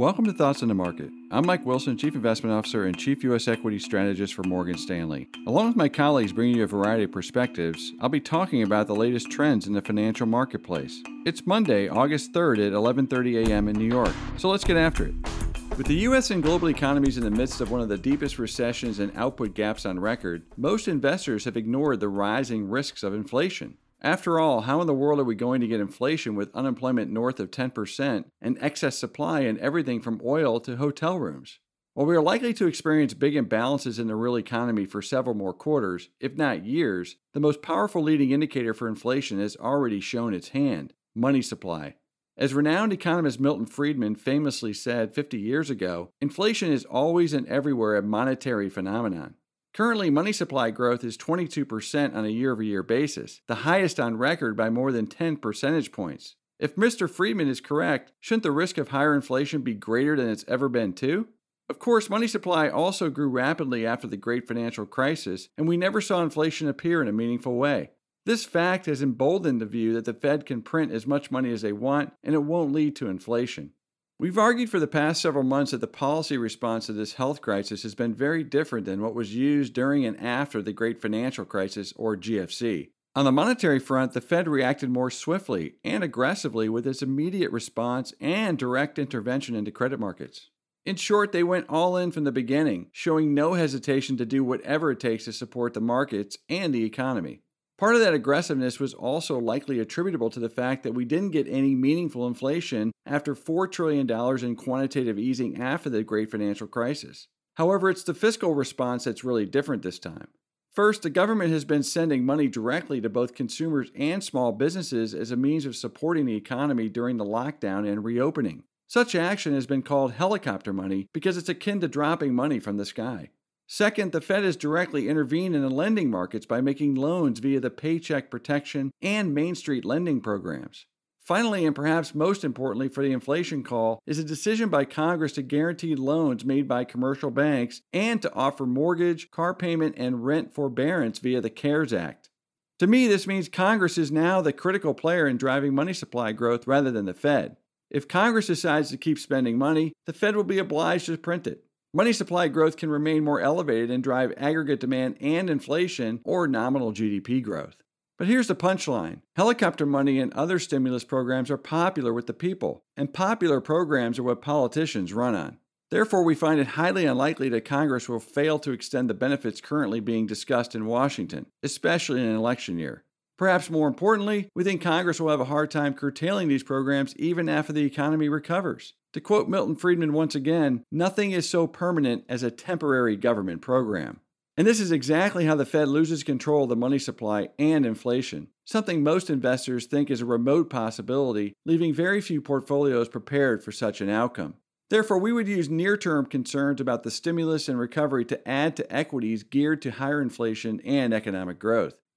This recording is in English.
Welcome to Thoughts on the Market. I'm Mike Wilson, Chief Investment Officer and Chief U.S. Equity Strategist for Morgan Stanley. Along with my colleagues bringing you a variety of perspectives, I'll be talking about the latest trends in the financial marketplace. It's Monday, August 3rd at 11:30 a.m. in New York. So let's get after it. With the U.S. and global economies in the midst of one of the deepest recessions and output gaps on record, most investors have ignored the rising risks of inflation. After all, how in the world are we going to get inflation with unemployment north of 10% and excess supply in everything from oil to hotel rooms? While we are likely to experience big imbalances in the real economy for several more quarters, if not years, the most powerful leading indicator for inflation has already shown its hand money supply. As renowned economist Milton Friedman famously said 50 years ago, inflation is always and everywhere a monetary phenomenon. Currently, money supply growth is 22% on a year over year basis, the highest on record by more than 10 percentage points. If Mr. Friedman is correct, shouldn't the risk of higher inflation be greater than it's ever been, too? Of course, money supply also grew rapidly after the great financial crisis, and we never saw inflation appear in a meaningful way. This fact has emboldened the view that the Fed can print as much money as they want and it won't lead to inflation. We've argued for the past several months that the policy response to this health crisis has been very different than what was used during and after the Great Financial Crisis, or GFC. On the monetary front, the Fed reacted more swiftly and aggressively with its immediate response and direct intervention into credit markets. In short, they went all in from the beginning, showing no hesitation to do whatever it takes to support the markets and the economy. Part of that aggressiveness was also likely attributable to the fact that we didn't get any meaningful inflation after $4 trillion in quantitative easing after the great financial crisis. However, it's the fiscal response that's really different this time. First, the government has been sending money directly to both consumers and small businesses as a means of supporting the economy during the lockdown and reopening. Such action has been called helicopter money because it's akin to dropping money from the sky. Second, the Fed has directly intervened in the lending markets by making loans via the Paycheck Protection and Main Street lending programs. Finally, and perhaps most importantly for the inflation call, is a decision by Congress to guarantee loans made by commercial banks and to offer mortgage, car payment, and rent forbearance via the CARES Act. To me, this means Congress is now the critical player in driving money supply growth rather than the Fed. If Congress decides to keep spending money, the Fed will be obliged to print it. Money supply growth can remain more elevated and drive aggregate demand and inflation or nominal GDP growth. But here's the punchline helicopter money and other stimulus programs are popular with the people, and popular programs are what politicians run on. Therefore, we find it highly unlikely that Congress will fail to extend the benefits currently being discussed in Washington, especially in an election year. Perhaps more importantly, we think Congress will have a hard time curtailing these programs even after the economy recovers. To quote Milton Friedman once again, nothing is so permanent as a temporary government program. And this is exactly how the Fed loses control of the money supply and inflation, something most investors think is a remote possibility, leaving very few portfolios prepared for such an outcome. Therefore, we would use near term concerns about the stimulus and recovery to add to equities geared to higher inflation and economic growth.